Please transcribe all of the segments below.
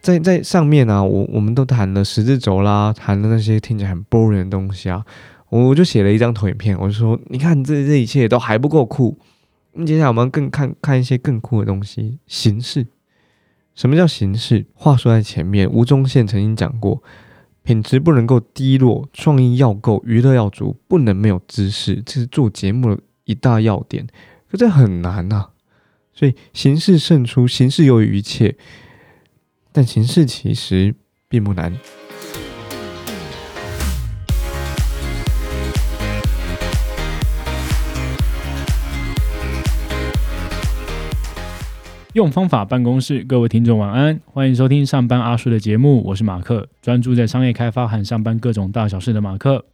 在在上面啊，我我们都谈了十字轴啦，谈了那些听起来很 boring 的东西啊，我就写了一张投影片，我就说，你看这这一切都还不够酷，那接下来我们更看看一些更酷的东西，形式。什么叫形式？话说在前面，吴宗宪曾经讲过，品质不能够低落，创意要够，娱乐要足，不能没有知识，这是做节目的一大要点。可这很难呐，所以形式胜出，形式优于一切。但形式其实并不难。用方法办公室，各位听众晚安，欢迎收听上班阿叔的节目，我是马克，专注在商业开发和上班各种大小事的马克。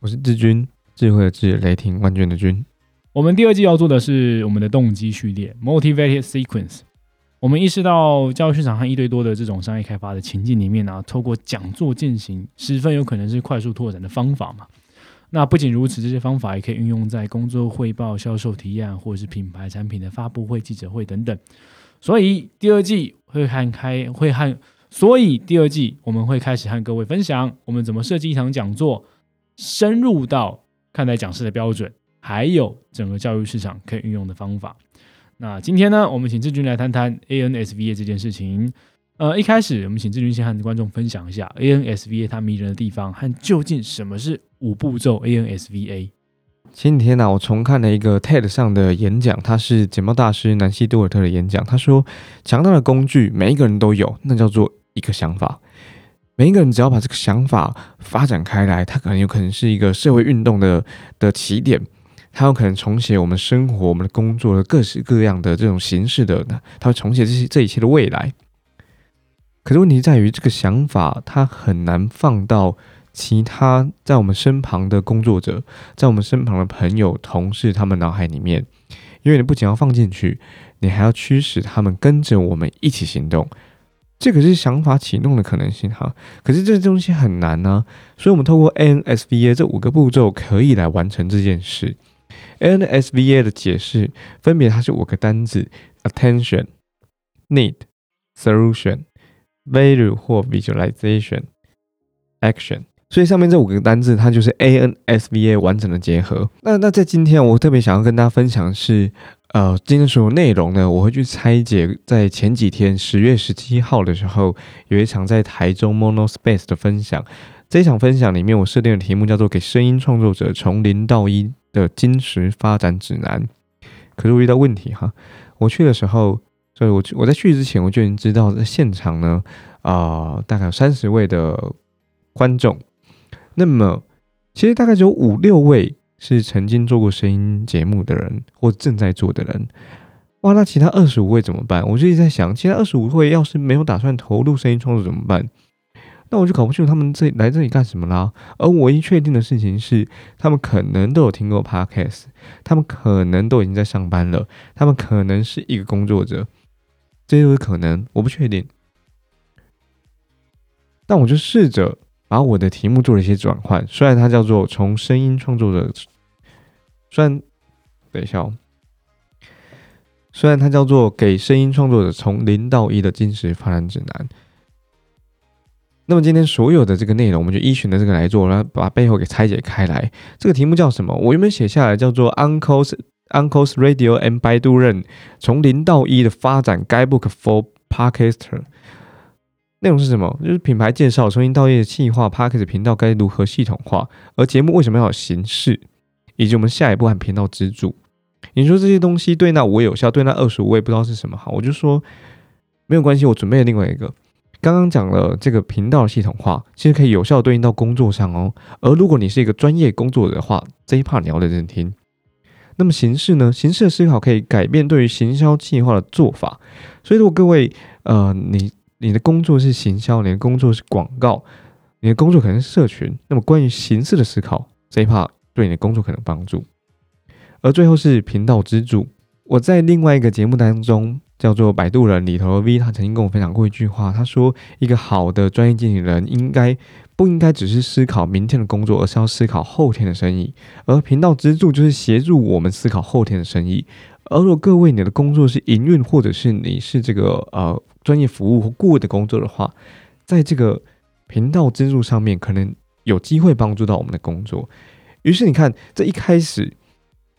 我是志军，智慧的智，雷霆万钧的军。我们第二季要做的是我们的动机序列 （Motivated Sequence）。我们意识到，教育市场和一对多的这种商业开发的情境里面呢，透过讲座进行，十分有可能是快速拓展的方法嘛。那不仅如此，这些方法也可以运用在工作汇报、销售提案，或者是品牌产品的发布会、记者会等等。所以第二季会和开会和，所以第二季我们会开始和各位分享，我们怎么设计一场讲座，深入到看待讲师的标准，还有整个教育市场可以运用的方法。那今天呢，我们请志军来谈谈 ANSVA 这件事情。呃，一开始我们请志军先和观众分享一下 ANSVA 它迷人的地方和究竟什么是五步骤 ANSVA。前几天呢，我重看了一个 TED 上的演讲，他是简报大师南希杜尔特的演讲。他说，强大的工具每一个人都有，那叫做一个想法。每一个人只要把这个想法发展开来，它可能有可能是一个社会运动的的起点。它有可能重写我们生活、我们的工作的各式各样的这种形式的，它会重写这些这一切的未来。可是问题在于，这个想法它很难放到其他在我们身旁的工作者、在我们身旁的朋友、同事他们脑海里面，因为你不仅要放进去，你还要驱使他们跟着我们一起行动。这个是想法启动的可能性哈。可是这东西很难呢，所以我们透过 NSVA 这五个步骤可以来完成这件事。NSVA 的解释分别，它是五个单字：attention、need、solution、value 或 visualization、action。所以上面这五个单字，它就是 ANSVA 完整的结合。那那在今天，我特别想要跟大家分享是，呃，今天所有内容呢，我会去拆解。在前几天，十月十七号的时候，有一场在台中 Monospace 的分享。这一场分享里面，我设定的题目叫做“给声音创作者从零到一”。的金石发展指南，可是我遇到问题哈。我去的时候，所以我我在去之前我就已经知道，在现场呢，啊，大概有三十位的观众。那么，其实大概只有五六位是曾经做过声音节目的人，或正在做的人。哇，那其他二十五位怎么办？我就一直在想，其他二十五位要是没有打算投入声音创作怎么办？那我就搞不清楚他们这来这里干什么啦。而唯一确定的事情是，他们可能都有听过 podcast，他们可能都已经在上班了，他们可能是一个工作者，这有可能，我不确定。但我就试着把我的题目做了一些转换，虽然它叫做从声音创作者，虽然等一下哦，虽然它叫做给声音创作者从零到一的金石发展指南。那么今天所有的这个内容，我们就依循的这个来做，然后把背后给拆解开来。这个题目叫什么？我原本写下来叫做 Uncle's Uncle's Radio and Baidu Ren 从零到一的发展 Guidebook for Podcaster。内容是什么？就是品牌介绍，从零到一的计划 Podcast 频道该如何系统化，而节目为什么要有形式，以及我们下一步和频道支柱。你说这些东西对那五位有效，对那二十五位不知道是什么好，我就说没有关系，我准备了另外一个。刚刚讲了这个频道系统化，其实可以有效对应到工作上哦。而如果你是一个专业工作者的话，这一 part 你要认真听。那么形式呢？形式的思考可以改变对于行销计划的做法。所以，如果各位呃，你你的工作是行销，你的工作是广告，你的工作可能是社群，那么关于形式的思考这一 part 对你的工作可能帮助。而最后是频道支柱。我在另外一个节目当中叫做摆渡人里头 V，他曾经跟我分享过一句话，他说一个好的专业经理人应该不应该只是思考明天的工作，而是要思考后天的生意。而频道支柱就是协助我们思考后天的生意。而如果各位你的工作是营运，或者是你是这个呃专业服务或顾问的工作的话，在这个频道支柱上面，可能有机会帮助到我们的工作。于是你看，这一开始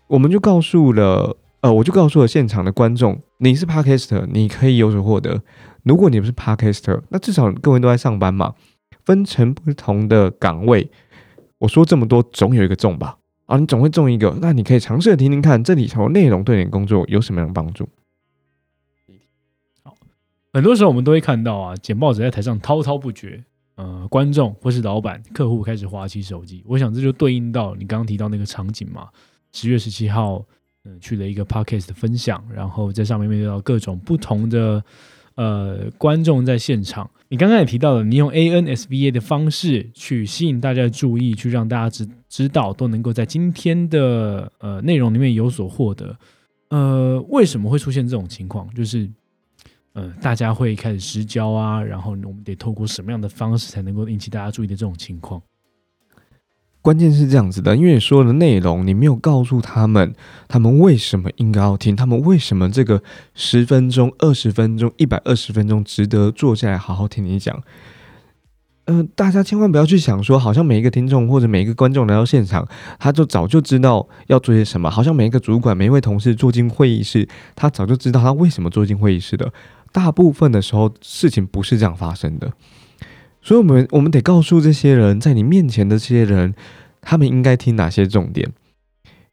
我们就告诉了。呃，我就告诉了现场的观众，你是 Podcaster，你可以有所获得。如果你不是 Podcaster，那至少各位都在上班嘛，分成不同的岗位。我说这么多，总有一个中吧？啊，你总会中一个。那你可以尝试听听看，这里头内容对你工作有什么样的帮助？好，很多时候我们都会看到啊，简报者在台上滔滔不绝，呃，观众或是老板、客户开始划起手机。我想这就对应到你刚刚提到那个场景嘛，十月十七号。去了一个 podcast 的分享，然后在上面面对到各种不同的呃观众在现场。你刚刚也提到了，你用 ANSVA 的方式去吸引大家的注意，去让大家知知道，都能够在今天的呃内容里面有所获得。呃，为什么会出现这种情况？就是呃大家会开始失焦啊，然后我们得透过什么样的方式才能够引起大家注意的这种情况？关键是这样子的，因为你说的内容你没有告诉他们，他们为什么应该要听，他们为什么这个十分钟、二十分钟、一百二十分钟值得坐下来好好听你讲。嗯，大家千万不要去想说，好像每一个听众或者每一个观众来到现场，他就早就知道要做些什么，好像每一个主管、每一位同事坐进会议室，他早就知道他为什么坐进会议室的。大部分的时候，事情不是这样发生的。所以，我们我们得告诉这些人，在你面前的这些人，他们应该听哪些重点。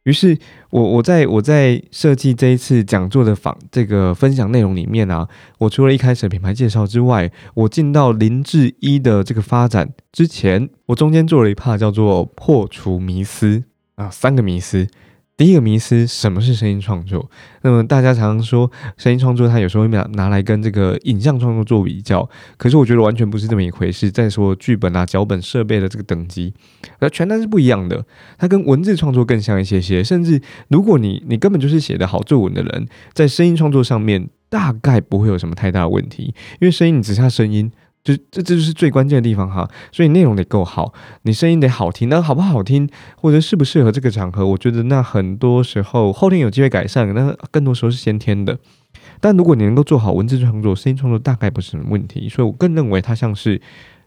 于是，我我在我在设计这一次讲座的访这个分享内容里面啊，我除了一开始品牌介绍之外，我进到零至一的这个发展之前，我中间做了一 part 叫做破除迷思啊，三个迷思。第一个迷思，什么是声音创作？那么大家常常说声音创作，它有时候会拿拿来跟这个影像创作做比较，可是我觉得完全不是这么一回事。再说剧本啊、脚本、设备的这个等级，而全单是不一样的。它跟文字创作更像一些些，甚至如果你你根本就是写的好作文的人，在声音创作上面大概不会有什么太大的问题，因为声音你只差声音。就这这就是最关键的地方哈，所以内容得够好，你声音得好听，那好不好听或者适不适合这个场合，我觉得那很多时候后天有机会改善，那更多时候是先天的。但如果你能够做好文字创作、声音创作，大概不是什么问题。所以我更认为它像是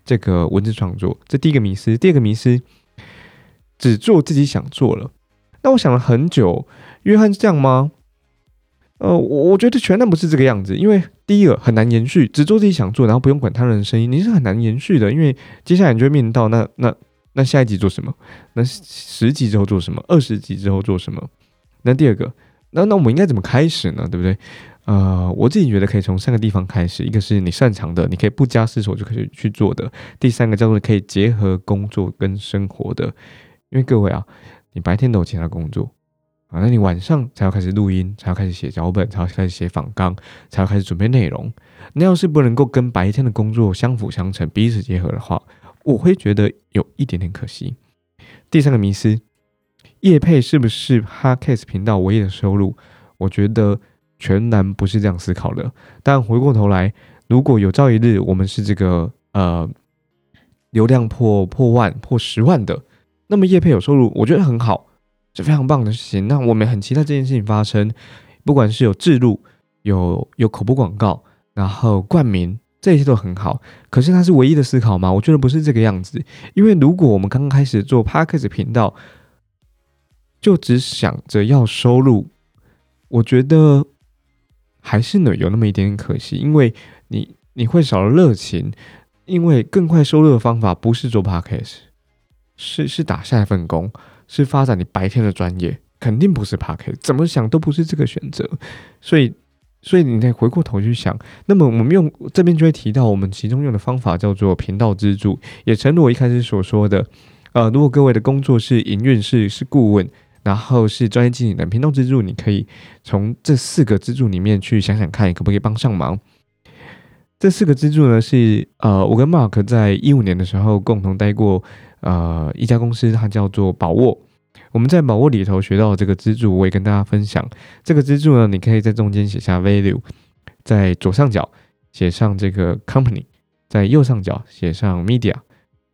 这个文字创作。这第一个迷思，第二个迷思，只做自己想做了。那我想了很久，约翰是这样吗？呃，我我觉得全然不是这个样子，因为第一个很难延续，只做自己想做，然后不用管他人的声音，你是很难延续的。因为接下来你就会面临到那那那下一集做什么？那十集之后做什么？二十集之后做什么？那第二个，那那我们应该怎么开始呢？对不对？呃，我自己觉得可以从三个地方开始，一个是你擅长的，你可以不加思索就可以去做的；第三个叫做可以结合工作跟生活的，因为各位啊，你白天都有其他工作。啊，那你晚上才要开始录音，才要开始写脚本，才要开始写访纲，才要开始准备内容。那要是不能够跟白天的工作相辅相成、彼此结合的话，我会觉得有一点点可惜。第三个迷思，叶配是不是 Podcast 频道唯一的收入？我觉得全然不是这样思考的。但回过头来，如果有朝一日我们是这个呃流量破破万、破十万的，那么叶配有收入，我觉得很好。是非常棒的事情，那我们很期待这件事情发生。不管是有制度、有有口播广告，然后冠名，这些都很好。可是它是唯一的思考吗？我觉得不是这个样子。因为如果我们刚刚开始做 p a r k e s 频道，就只想着要收入，我觉得还是呢有那么一点点可惜。因为你你会少了热情，因为更快收入的方法不是做 p a r k e s 是是打下一份工。是发展你白天的专业，肯定不是 p a r k 怎么想都不是这个选择。所以，所以你得回过头去想。那么，我们用这边就会提到，我们其中用的方法叫做频道支柱。也正如我一开始所说的，呃，如果各位的工作是营运，是是顾问，然后是专业经理人，频道支柱，你可以从这四个支柱里面去想想看，可不可以帮上忙。这四个支柱呢，是呃，我跟 Mark 在一五年的时候共同待过。呃，一家公司它叫做宝沃，我们在宝沃里头学到这个支柱，我也跟大家分享。这个支柱呢，你可以在中间写下 value，在左上角写上这个 company，在右上角写上 media，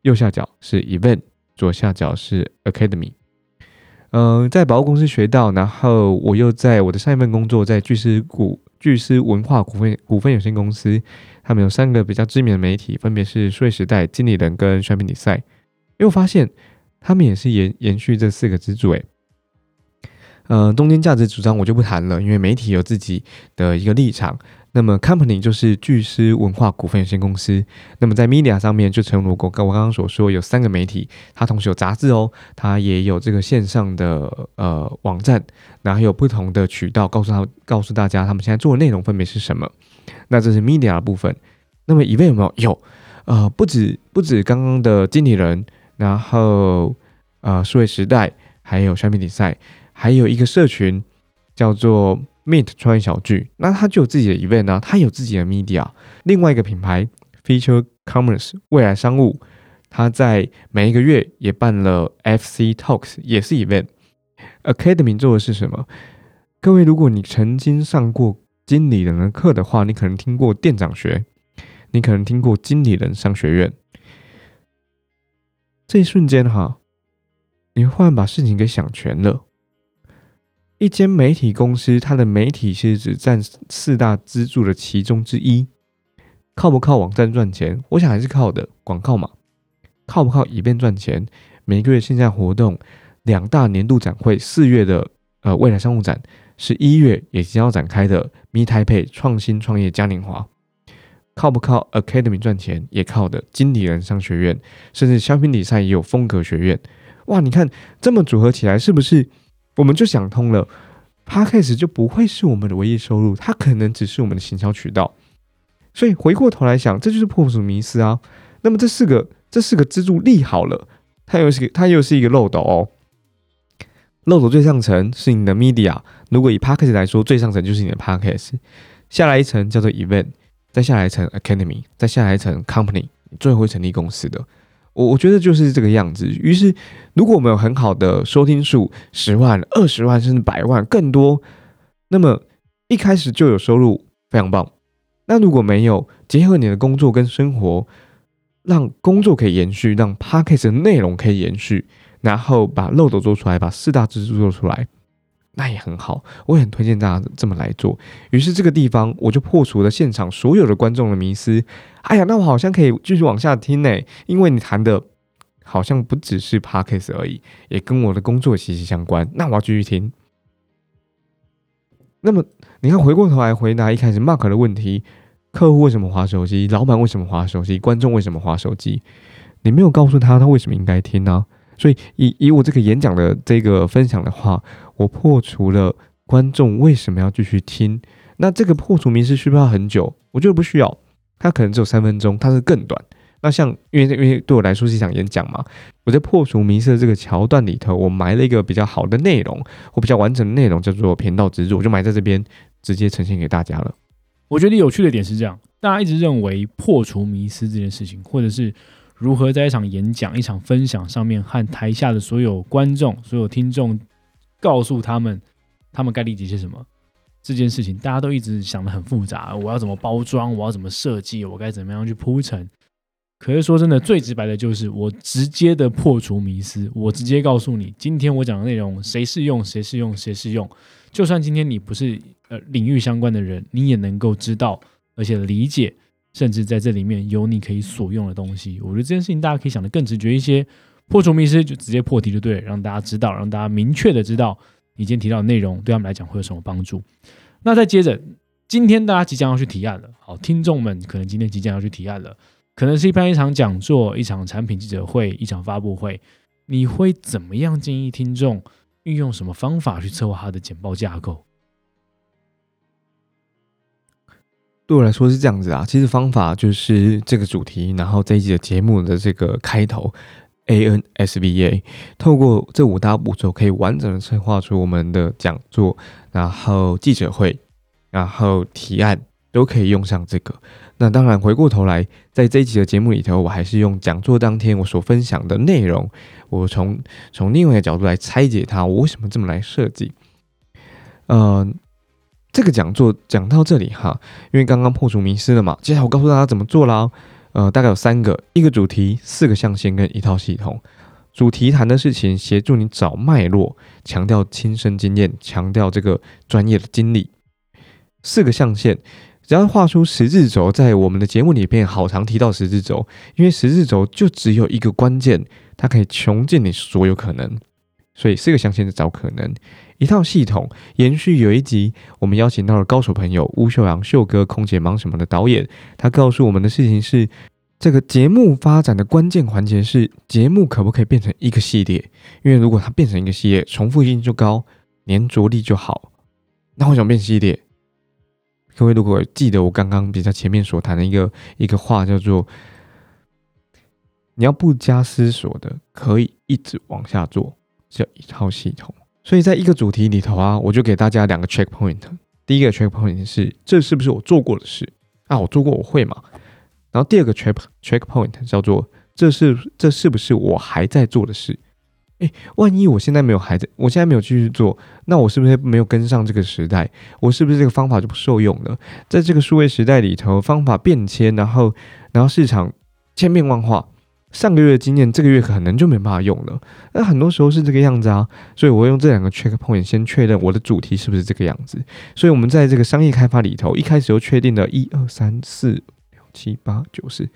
右下角是 event，左下角是 academy。嗯，在宝沃公司学到，然后我又在我的上一份工作，在巨狮股巨狮文化股份股份有限公司，他们有三个比较知名的媒体，分别是数位时代、经理人跟选品比赛。因为我发现他们也是延延续这四个支柱，诶，嗯，中间价值主张我就不谈了，因为媒体有自己的一个立场。那么，company 就是巨狮文化股份有限公司。那么在 media 上面，就诚如我我刚刚所说，有三个媒体，它同时有杂志哦，它也有这个线上的呃网站，然后有不同的渠道告诉他告诉大家他们现在做的内容分别是什么。那这是 media 的部分。那么 event 有没有？有，呃，不止不止刚刚的经理人，然后呃数位时代，还有产品比赛，还有一个社群叫做。Meet 创业小聚，那它就有自己的 event 啊，它有自己的 media。另外一个品牌 Future Commerce 未来商务，它在每一个月也办了 FC Talks，也是 event。Academy 做的是什么？各位，如果你曾经上过经理人的课的话，你可能听过店长学，你可能听过经理人商学院。这一瞬间哈，你忽然把事情给想全了。一间媒体公司，它的媒体其实只占四大支柱的其中之一。靠不靠网站赚钱？我想还是靠的广告嘛。靠不靠以便赚钱？每个月线下活动，两大年度展会，四月的呃未来商务展，十一月也即将要展开的 Me 台配创新创业嘉年华。靠不靠 Academy 赚钱？也靠的经理人商学院，甚至消费比赛也有风格学院。哇，你看这么组合起来，是不是？我们就想通了，Podcast 就不会是我们的唯一收入，它可能只是我们的行销渠道。所以回过头来想，这就是破除迷思啊。那么这四个这四个支柱立好了，它又是它又是一个漏斗哦。漏斗最上层是你的 Media，如果以 Podcast 来说，最上层就是你的 Podcast，下来一层叫做 Event，再下来一层 Academy，再下来一层 Company，最后会成立公司的。我我觉得就是这个样子。于是，如果我们有很好的收听数，十万、二十万甚至百万更多，那么一开始就有收入，非常棒。那如果没有，结合你的工作跟生活，让工作可以延续，让 p a c k a g e 的内容可以延续，然后把漏斗做出来，把四大支柱做出来。那也很好，我也很推荐大家这么来做。于是这个地方我就破除了现场所有的观众的迷思。哎呀，那我好像可以继续往下听呢，因为你谈的好像不只是 podcast 而已，也跟我的工作息息相关。那我要继续听。那么你看，回过头来回答一开始 Mark 的问题：客户为什么划手机？老板为什么划手机？观众为什么划手机？你没有告诉他他为什么应该听呢？所以以以我这个演讲的这个分享的话。我破除了观众为什么要继续听？那这个破除迷思需不需要很久？我觉得不需要，它可能只有三分钟，它是更短。那像因为因为对我来说是一场演讲嘛，我在破除迷思的这个桥段里头，我埋了一个比较好的内容，或比较完整的内容，叫做频道之柱，我就埋在这边，直接呈现给大家了。我觉得有趣的点是这样，大家一直认为破除迷思这件事情，或者是如何在一场演讲、一场分享上面和台下的所有观众、所有听众。告诉他们，他们该理解些什么？这件事情大家都一直想的很复杂。我要怎么包装？我要怎么设计？我该怎么样去铺陈？可是说真的，最直白的就是我直接的破除迷思。我直接告诉你，今天我讲的内容，谁适用，谁适用，谁适用。就算今天你不是呃领域相关的人，你也能够知道，而且理解，甚至在这里面有你可以所用的东西。我觉得这件事情大家可以想得更直觉一些。破除迷思就直接破题就对了，让大家知道，让大家明确的知道你今天提到的内容对他们来讲会有什么帮助。那再接着，今天大家即将要去提案了，好，听众们可能今天即将要去提案了，可能是一般一场讲座、一场产品记者会、一场发布会，你会怎么样建议听众运用什么方法去策划他的简报架构？对我来说是这样子啊，其实方法就是这个主题，然后这一集的节目的这个开头。A N S V A，透过这五大步骤，可以完整的策划出我们的讲座，然后记者会，然后提案，都可以用上这个。那当然，回过头来，在这一集的节目里头，我还是用讲座当天我所分享的内容，我从从另外一个角度来拆解它，我为什么这么来设计？嗯，这个讲座讲到这里哈，因为刚刚破除迷失了嘛，接下来我告诉大家怎么做啦。呃，大概有三个，一个主题，四个象限跟一套系统。主题谈的事情，协助你找脉络，强调亲身经验，强调这个专业的经历。四个象限，只要画出十字轴，在我们的节目里面好常提到十字轴，因为十字轴就只有一个关键，它可以穷尽你所有可能。所以四个象限是找可能，一套系统延续有一集，我们邀请到了高手朋友吴秀阳秀哥空姐忙什么的导演，他告诉我们的事情是。这个节目发展的关键环节是节目可不可以变成一个系列？因为如果它变成一个系列，重复性就高，粘着力就好。那为什么变系列？各位如果记得我刚刚比较前面所谈的一个一个话，叫做你要不加思索的，可以一直往下做，这一套系统。所以在一个主题里头啊，我就给大家两个 check point。第一个 check point 是这是不是我做过的事啊？我做过，我会嘛？然后第二个 check check point 叫做这是这是不是我还在做的事？诶，万一我现在没有还在，我现在没有继续做，那我是不是没有跟上这个时代？我是不是这个方法就不受用了？在这个数位时代里头，方法变迁，然后然后市场千变万化，上个月的经验这个月可能就没办法用了。那很多时候是这个样子啊，所以我会用这两个 check point 先确认我的主题是不是这个样子。所以我们在这个商业开发里头，一开始就确定了一二三四六。七八九十，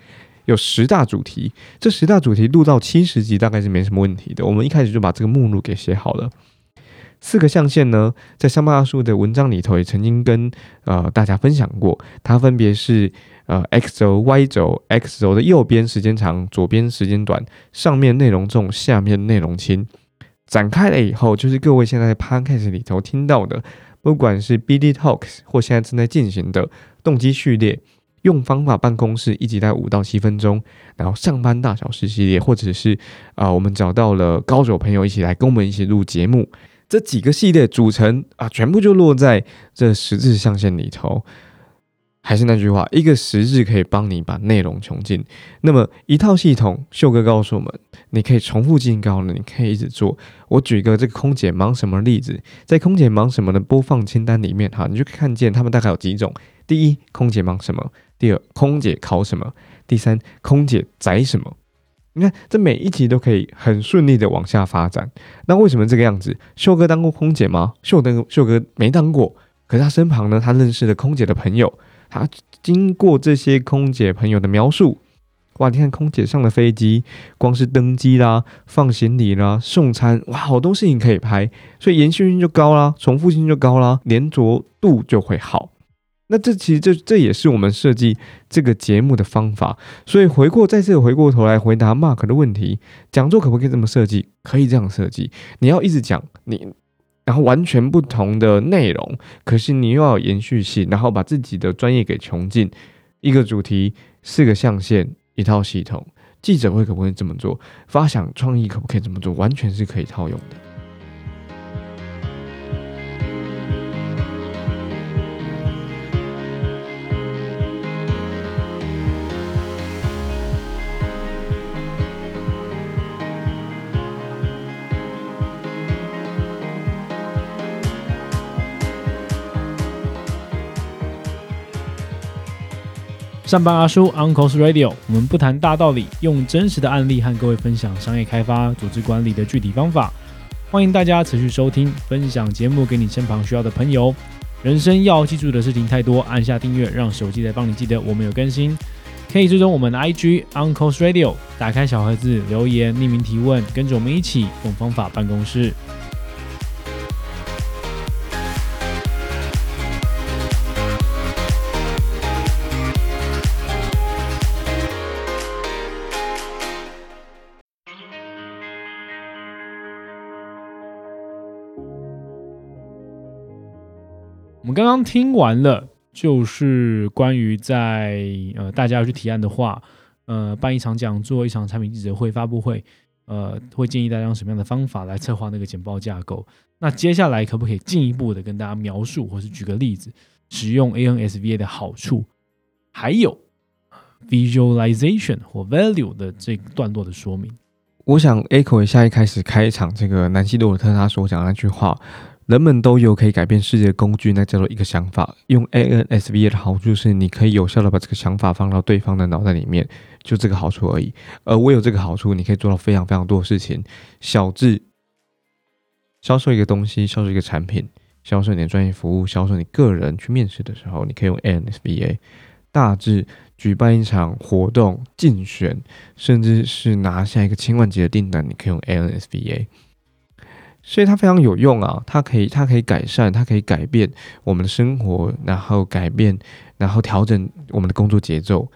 有十大主题，这十大主题录到七十集大概是没什么问题的。我们一开始就把这个目录给写好了。四个象限呢，在上巴大叔的文章里头也曾经跟呃大家分享过，它分别是呃 x 轴、y 轴，x 轴的右边时间长，左边时间短，上面内容重，下面内容轻。展开了以后，就是各位现在在 podcast 里头听到的，不管是 BD Talks 或现在正在进行的动机序列。用方法办公室一集在五到七分钟，然后上班大小事系列，或者是啊，我们找到了高手朋友一起来跟我们一起录节目，这几个系列组成啊，全部就落在这十字象限里头。还是那句话，一个十字可以帮你把内容穷尽。那么一套系统，秀哥告诉我们，你可以重复进高了，你可以一直做。我举个这个空姐忙什么例子，在空姐忙什么的播放清单里面，哈，你就看见他们大概有几种。第一，空姐忙什么？第二，空姐考什么？第三，空姐宅什么？你看，这每一集都可以很顺利的往下发展。那为什么这个样子？秀哥当过空姐吗？秀哥，秀哥没当过。可是他身旁呢，他认识了空姐的朋友。他经过这些空姐朋友的描述，哇！你看空姐上了飞机，光是登机啦、放行李啦、送餐，哇，好多事情可以拍，所以延续性就高啦，重复性就高啦，连着度就会好。那这其实这这也是我们设计这个节目的方法。所以回过再次回过头来回答 Mark 的问题，讲座可不可以这么设计？可以这样设计。你要一直讲你，然后完全不同的内容，可是你又要延续性，然后把自己的专业给穷尽。一个主题，四个象限，一套系统。记者会可不可以这么做？发想创意可不可以这么做？完全是可以套用的。上班阿叔 Uncle's Radio，我们不谈大道理，用真实的案例和各位分享商业开发、组织管理的具体方法。欢迎大家持续收听、分享节目给你身旁需要的朋友。人生要记住的事情太多，按下订阅，让手机来帮你记得我们有更新。可以追踪我们的 IG Uncle's Radio，打开小盒子留言匿名提问，跟着我们一起用方法办公室。们刚刚听完了，就是关于在呃大家要去提案的话，呃办一场讲座、一场产品记者会、发布会，呃会建议大家用什么样的方法来策划那个简报架构。那接下来可不可以进一步的跟大家描述，或是举个例子，使用 ANSVA 的好处，还有 visualization 或 value 的这段落的说明？我想 echo 一下一开始开场这个南希·杜尔特他所讲的那句话。人们都有可以改变世界的工具，那叫做一个想法。用 ANSVA 的好处是，你可以有效的把这个想法放到对方的脑袋里面，就这个好处而已。而我有这个好处，你可以做到非常非常多的事情，小至销售一个东西，销售一个产品，销售你的专业服务，销售你个人去面试的时候，你可以用 ANSVA；大至举办一场活动、竞选，甚至是拿下一个千万级的订单，你可以用 ANSVA。所以它非常有用啊，它可以，它可以改善，它可以改变我们的生活，然后改变，然后调整我们的工作节奏。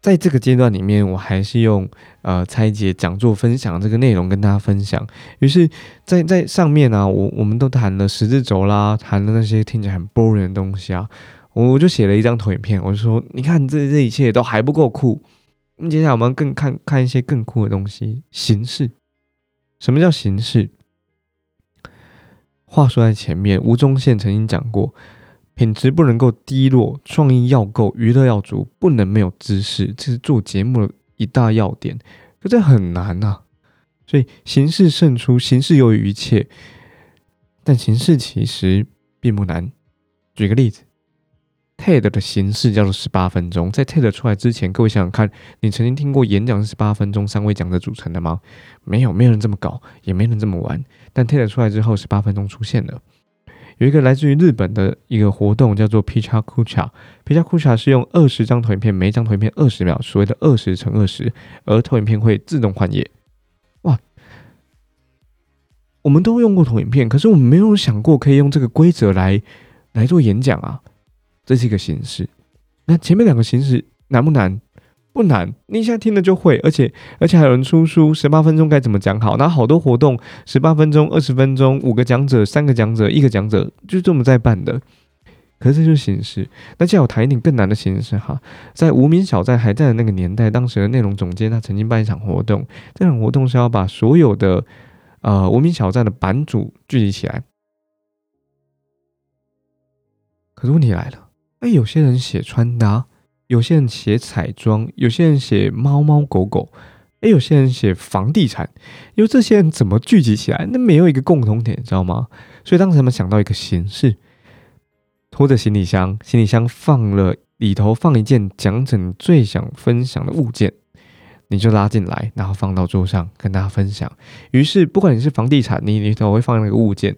在这个阶段里面，我还是用呃拆解讲座分享这个内容跟大家分享。于是，在在上面呢，我我们都谈了十字轴啦，谈了那些听起来很 boring 的东西啊，我我就写了一张投影片，我就说，你看这这一切都还不够酷，那接下来我们更看看一些更酷的东西，形式。什么叫形式？话说在前面，吴宗宪曾经讲过，品质不能够低落，创意要够，娱乐要足，不能没有知识，这是做节目的一大要点。可这很难呐，所以形式胜出，形式优于一切。但形式其实并不难。举个例子。TED 的形式叫做十八分钟，在 TED 出来之前，各位想想看，你曾经听过演讲是十八分钟，三位讲者组成的吗？没有，没有人这么搞，也没人这么玩。但 TED 出来之后，十八分钟出现了。有一个来自于日本的一个活动叫做 Picha Kucha，Picha Kucha 是用二十张投影片，每一张投影片二十秒，所谓的二十乘二十，而投影片会自动换页。哇，我们都用过投影片，可是我们没有想过可以用这个规则来来做演讲啊。这是一个形式，那前面两个形式难不难？不难，你现在听了就会，而且而且还有人出书，十八分钟该怎么讲好？那好多活动，十八分钟、二十分钟，五个讲者、三个讲者、一个讲者，就这么在办的。可是这就是形式。那接下来我谈一点更难的形式哈，在无名小站还在的那个年代，当时的内容总监他曾经办一场活动，这场活动是要把所有的呃无名小站的版主聚集起来。可是问题来了。哎，有些人写穿搭，有些人写彩妆，有些人写猫猫狗狗，哎，有些人写房地产，因为这些人怎么聚集起来？那没有一个共同点，你知道吗？所以当时他们想到一个形式，拖着行李箱，行李箱放了里头放一件讲者最想分享的物件，你就拉进来，然后放到桌上跟大家分享。于是，不管你是房地产，你里头会放那个物件。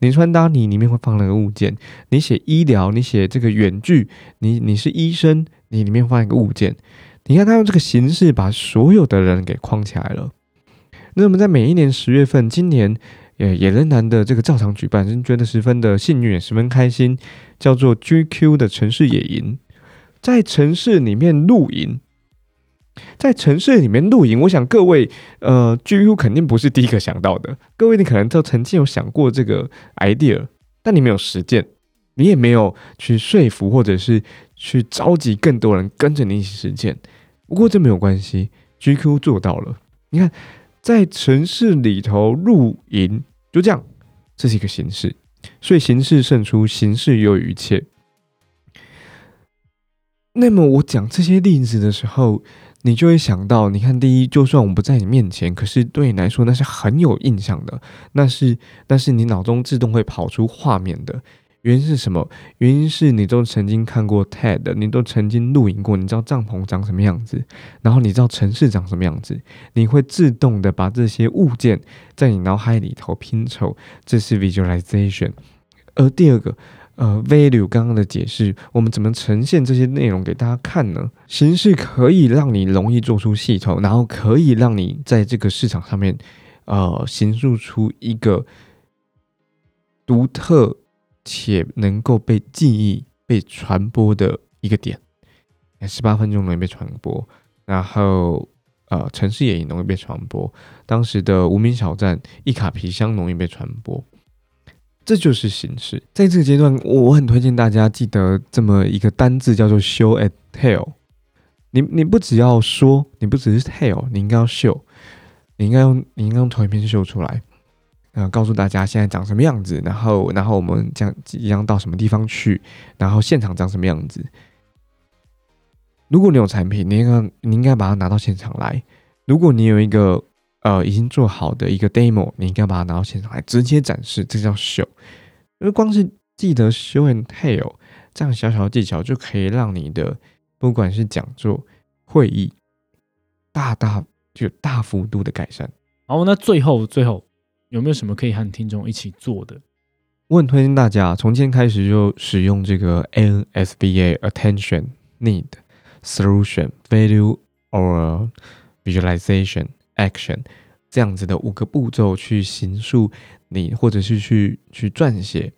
你穿搭，你里面会放那个物件；你写医疗，你写这个远距，你你是医生，你里面放一个物件。你看他用这个形式把所有的人给框起来了。那我们在每一年十月份，今年也也仍然的这个照常举办，觉得十分的幸运，也十分开心，叫做 GQ 的城市野营，在城市里面露营。在城市里面露营，我想各位，呃，GQ 肯定不是第一个想到的。各位，你可能都曾经有想过这个 idea，但你没有实践，你也没有去说服或者是去召集更多人跟着你一起实践。不过这没有关系，GQ 做到了。你看，在城市里头露营，就这样，这是一个形式，所以形式胜出，形式优于一切。那么我讲这些例子的时候。你就会想到，你看，第一，就算我不在你面前，可是对你来说那是很有印象的，那是那是你脑中自动会跑出画面的。原因是什么？原因是你都曾经看过 TED，你都曾经露营过，你知道帐篷长什么样子，然后你知道城市长什么样子，你会自动的把这些物件在你脑海里头拼凑，这是 visualization。而第二个。呃，value 刚刚的解释，我们怎么呈现这些内容给大家看呢？形式可以让你容易做出系统，然后可以让你在这个市场上面，呃，形塑出一个独特且能够被记忆、被传播的一个点。十八分钟容易被传播，然后呃，城市也容易被传播。当时的无名小站一卡皮箱容易被传播。这就是形式，在这个阶段，我很推荐大家记得这么一个单字，叫做 show and tell。你你不只要说，你不只是 tell，你应该要 show，你应该用你应该用投影片秀出来，嗯，告诉大家现在长什么样子，然后然后我们将即将到什么地方去，然后现场长什么样子。如果你有产品，你应该你应该把它拿到现场来。如果你有一个呃，已经做好的一个 demo，你应该把它拿到现场来直接展示，这叫秀。因为光是记得 show and tell 这样小小的技巧，就可以让你的不管是讲座、会议，大大就大幅度的改善。好，那最后最后有没有什么可以和听众一起做的？我很推荐大家从今天开始就使用这个 NSBA Attention Need Solution Value or Visualization Action 这样子的五个步骤去行述你，或者是去去撰写、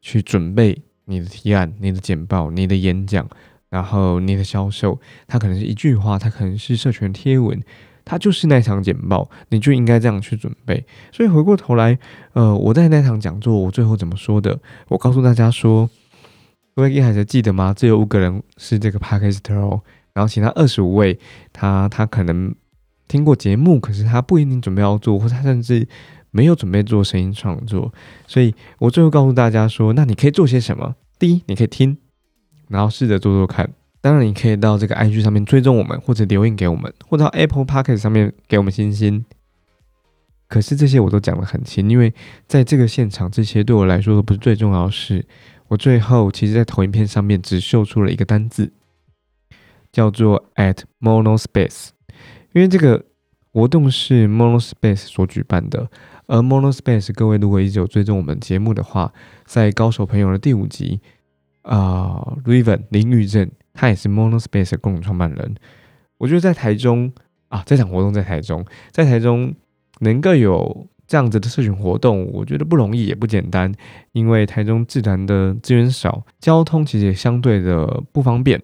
去准备你的提案、你的简报、你的演讲，然后你的销售，它可能是一句话，它可能是社群贴文。它就是那场简报，你就应该这样去准备。所以回过头来，呃，我在那场讲座，我最后怎么说的？我告诉大家说，各位还记得吗？只有五个人是这个 p a d c a s t 哦，然后其他二十五位，他他可能听过节目，可是他不一定准备要做，或他甚至没有准备做声音创作。所以我最后告诉大家说，那你可以做些什么？第一，你可以听，然后试着做做看。当然，你可以到这个 IG 上面追踪我们，或者留言给我们，或者到 Apple Podcast 上面给我们星星。可是这些我都讲得很轻，因为在这个现场，这些对我来说都不是最重要的事。我最后其实，在投影片上面只秀出了一个单字，叫做 at Monospace，因为这个活动是 Monospace 所举办的。而 Monospace，各位如果一直有追踪我们节目的话，在高手朋友的第五集啊，Riven 林玉正。他也是 Monospace 的共同创办人。我觉得在台中啊，这场活动在台中，在台中能够有这样子的社群活动，我觉得不容易也不简单。因为台中自然的资源少，交通其实也相对的不方便。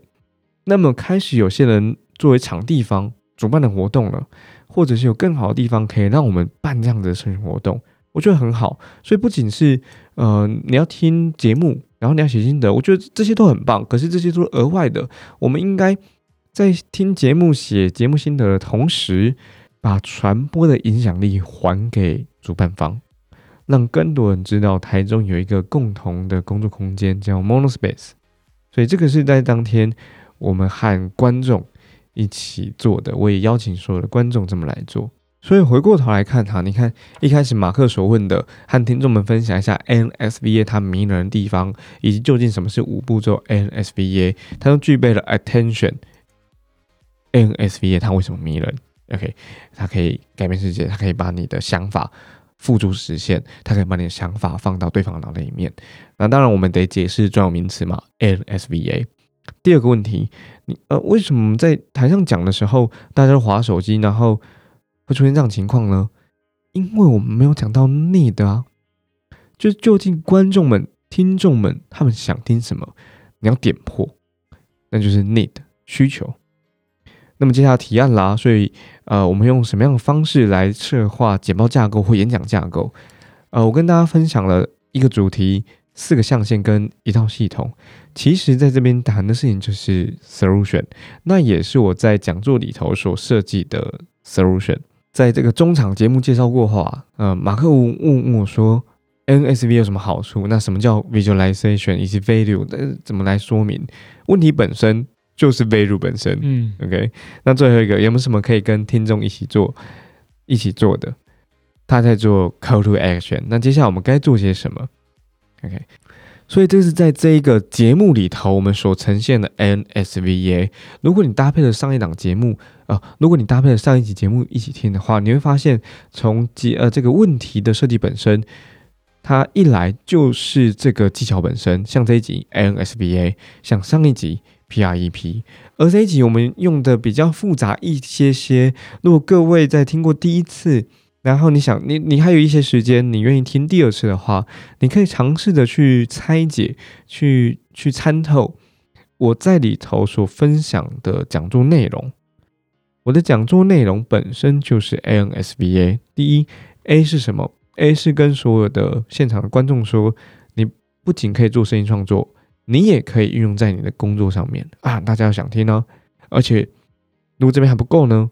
那么开始有些人作为场地方主办的活动了，或者是有更好的地方可以让我们办这样子的社群活动，我觉得很好。所以不仅是呃你要听节目。然后你要写心得，我觉得这些都很棒。可是这些都是额外的，我们应该在听节目、写节目心得的同时，把传播的影响力还给主办方，让更多人知道台中有一个共同的工作空间叫 Monospace。所以这个是在当天我们和观众一起做的，我也邀请所有的观众这么来做。所以回过头来看哈，你看一开始马克所问的，和听众们分享一下 NSVA 它迷人的地方，以及究竟什么是五步骤 NSVA，它都具备了 attention。NSVA 它为什么迷人？OK，它可以改变世界，它可以把你的想法付诸实现，它可以把你的想法放到对方的脑袋里面。那当然我们得解释专有名词嘛，NSVA。第二个问题，你呃为什么在台上讲的时候，大家都划手机，然后？会出现这样情况呢？因为我们没有讲到 need 啊，就是究竟观众们、听众们他们想听什么，你要点破，那就是 need 需求。那么接下来提案啦，所以呃，我们用什么样的方式来策划简报架构或演讲架构？呃，我跟大家分享了一个主题、四个象限跟一套系统。其实在这边谈的事情就是 solution，那也是我在讲座里头所设计的 solution。在这个中场节目介绍过后啊，呃，马克问问我说，NSV 有什么好处？那什么叫 visualization 以及 value？呃，怎么来说明？问题本身就是 value 本身。嗯，OK。那最后一个有没有什么可以跟听众一起做、一起做的？他在做 call to action。那接下来我们该做些什么？OK。所以这是在这一个节目里头，我们所呈现的 NSVA。如果你搭配了上一档节目，呃，如果你搭配了上一集节目一起听的话，你会发现，从节呃这个问题的设计本身，它一来就是这个技巧本身，像这一集 NSVA，像上一集 PREP，而这一集我们用的比较复杂一些些。如果各位在听过第一次，然后你想，你你还有一些时间，你愿意听第二次的话，你可以尝试着去拆解、去去参透我在里头所分享的讲座内容。我的讲座内容本身就是 ANSVA。第一，A 是什么？A 是跟所有的现场的观众说，你不仅可以做声音创作，你也可以运用在你的工作上面啊！大家要想听呢，而且如果这边还不够呢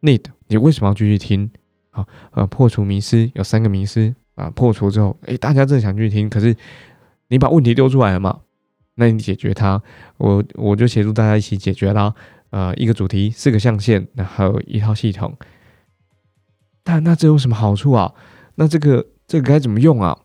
，Need，你为什么要继续听？好，呃，破除迷失有三个迷失啊，破除之后，诶，大家真的想去听，可是你把问题丢出来了嘛？那你解决它，我我就协助大家一起解决啦。呃，一个主题，四个象限，然后一套系统。但那这有什么好处啊？那这个这个该怎么用啊？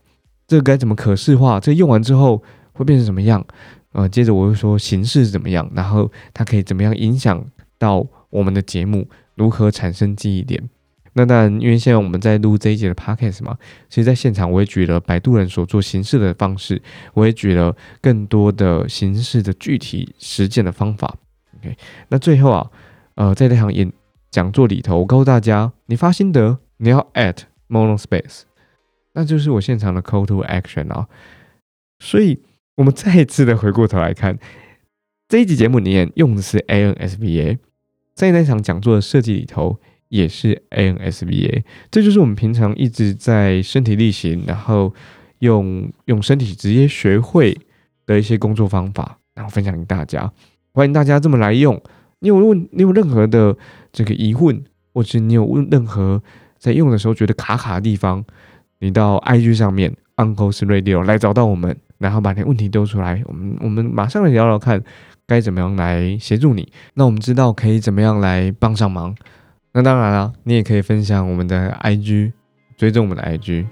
这个该怎么可视化？这用完之后会变成什么样？呃，接着我会说形式怎么样，然后它可以怎么样影响到我们的节目，如何产生记忆点。那当然，因为现在我们在录这一节的 podcast 嘛，其实在现场我也举了摆渡人所做形式的方式，我也举了更多的形式的具体实践的方法。OK，那最后啊，呃，在这场演讲座里头，我告诉大家，你发心得，你要 at monospace，那就是我现场的 call to action 啊。所以，我们再一次的回过头来看这一集节目里面用的是 ANSVA，在那场讲座的设计里头。也是 ANSVA，这就是我们平常一直在身体力行，然后用用身体直接学会的一些工作方法，然后分享给大家。欢迎大家这么来用。你有问，你有任何的这个疑问，或者你有问任何在用的时候觉得卡卡的地方，你到 IG 上面 Uncle's Radio 来找到我们，然后把那问题丢出来，我们我们马上来聊聊看该怎么样来协助你。那我们知道可以怎么样来帮上忙。那当然了，你也可以分享我们的 IG，追踪我们的 IG。